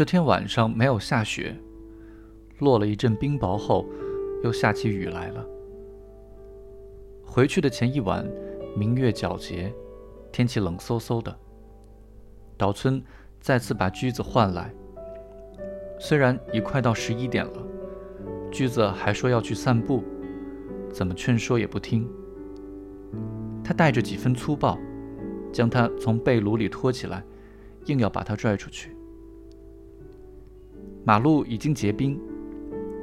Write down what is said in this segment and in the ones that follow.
这天晚上没有下雪，落了一阵冰雹后，又下起雨来了。回去的前一晚，明月皎洁，天气冷飕飕的。岛村再次把驹子唤来，虽然已快到十一点了，驹子还说要去散步，怎么劝说也不听。他带着几分粗暴，将他从被褥里拖起来，硬要把他拽出去。马路已经结冰，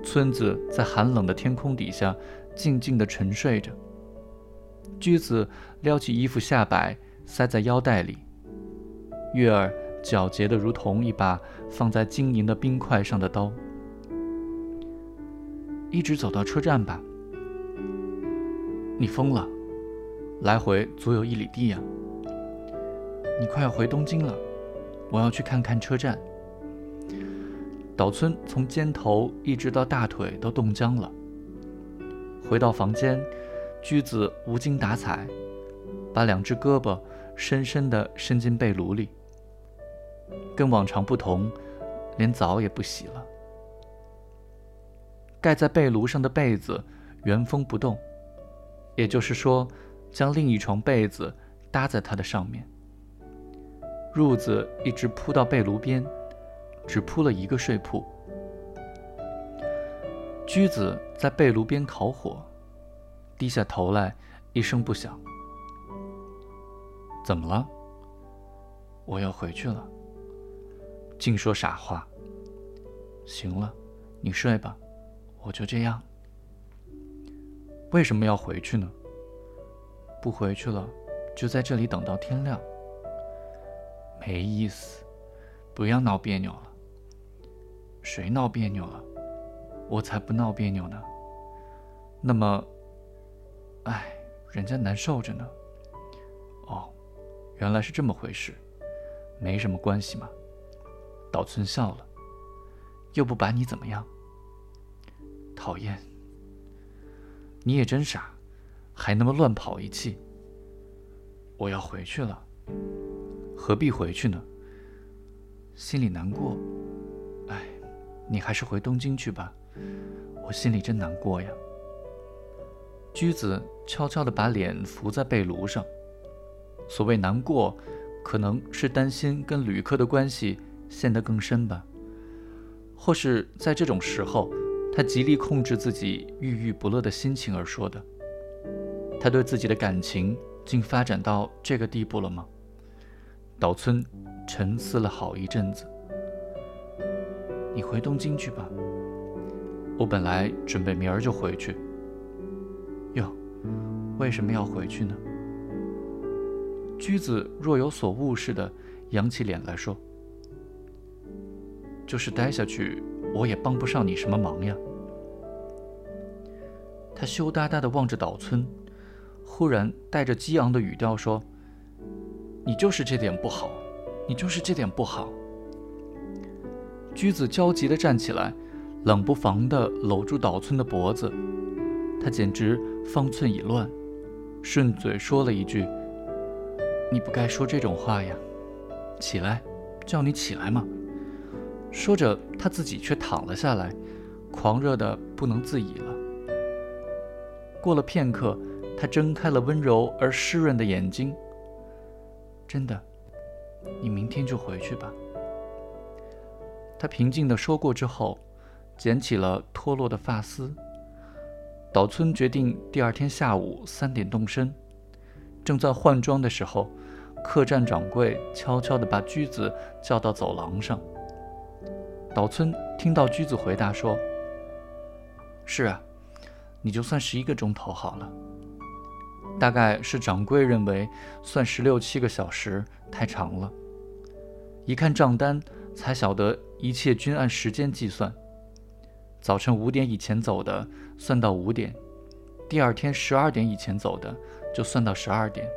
村子在寒冷的天空底下静静地沉睡着。驹子撩起衣服下摆，塞在腰带里。月儿皎洁的如同一把放在晶莹的冰块上的刀。一直走到车站吧。你疯了，来回足有一里地呀。你快要回东京了，我要去看看车站。岛村从肩头一直到大腿都冻僵了。回到房间，驹子无精打采，把两只胳膊深深地伸进被炉里。跟往常不同，连澡也不洗了。盖在被炉上的被子原封不动，也就是说，将另一床被子搭在它的上面。褥子一直铺到被炉边。只铺了一个睡铺。驹子在被炉边烤火，低下头来，一声不响。怎么了？我要回去了。净说傻话。行了，你睡吧，我就这样。为什么要回去呢？不回去了，就在这里等到天亮。没意思，不要闹别扭。谁闹别扭了？我才不闹别扭呢。那么，哎，人家难受着呢。哦，原来是这么回事，没什么关系嘛。岛村笑了，又不把你怎么样。讨厌，你也真傻，还那么乱跑一气。我要回去了，何必回去呢？心里难过。你还是回东京去吧，我心里真难过呀。驹子悄悄地把脸伏在被炉上，所谓难过，可能是担心跟旅客的关系陷得更深吧，或是在这种时候，他极力控制自己郁郁不乐的心情而说的。他对自己的感情竟发展到这个地步了吗？岛村沉思了好一阵子。你回东京去吧。我本来准备明儿就回去。哟，为什么要回去呢？驹子若有所悟似的扬起脸来说：“就是待下去，我也帮不上你什么忙呀。”他羞答答地望着岛村，忽然带着激昂的语调说：“你就是这点不好，你就是这点不好。”驹子焦急地站起来，冷不防地搂住岛村的脖子，他简直方寸已乱，顺嘴说了一句：“你不该说这种话呀，起来，叫你起来嘛。”说着，他自己却躺了下来，狂热得不能自已了。过了片刻，他睁开了温柔而湿润的眼睛。真的，你明天就回去吧。他平静地说过之后，捡起了脱落的发丝。岛村决定第二天下午三点动身。正在换装的时候，客栈掌柜悄悄地把驹子叫到走廊上。岛村听到驹子回答说：“是啊，你就算十一个钟头好了。大概是掌柜认为算十六七个小时太长了。一看账单。”才晓得一切均按时间计算。早晨五点以前走的算到五点，第二天十二点以前走的就算到十二点。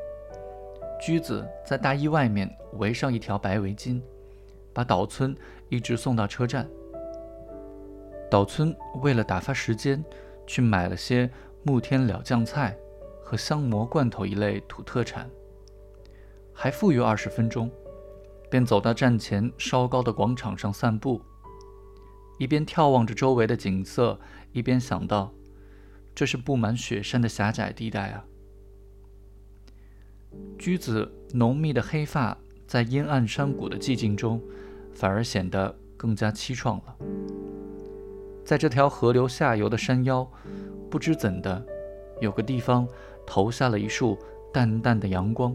驹子在大衣外面围上一条白围巾，把岛村一直送到车站。岛村为了打发时间，去买了些木天了酱菜和香蘑罐头一类土特产，还富裕二十分钟。便走到站前稍高的广场上散步，一边眺望着周围的景色，一边想到：这是布满雪山的狭窄地带啊。驹子浓密的黑发在阴暗山谷的寂静中，反而显得更加凄怆了。在这条河流下游的山腰，不知怎的，有个地方投下了一束淡淡的阳光。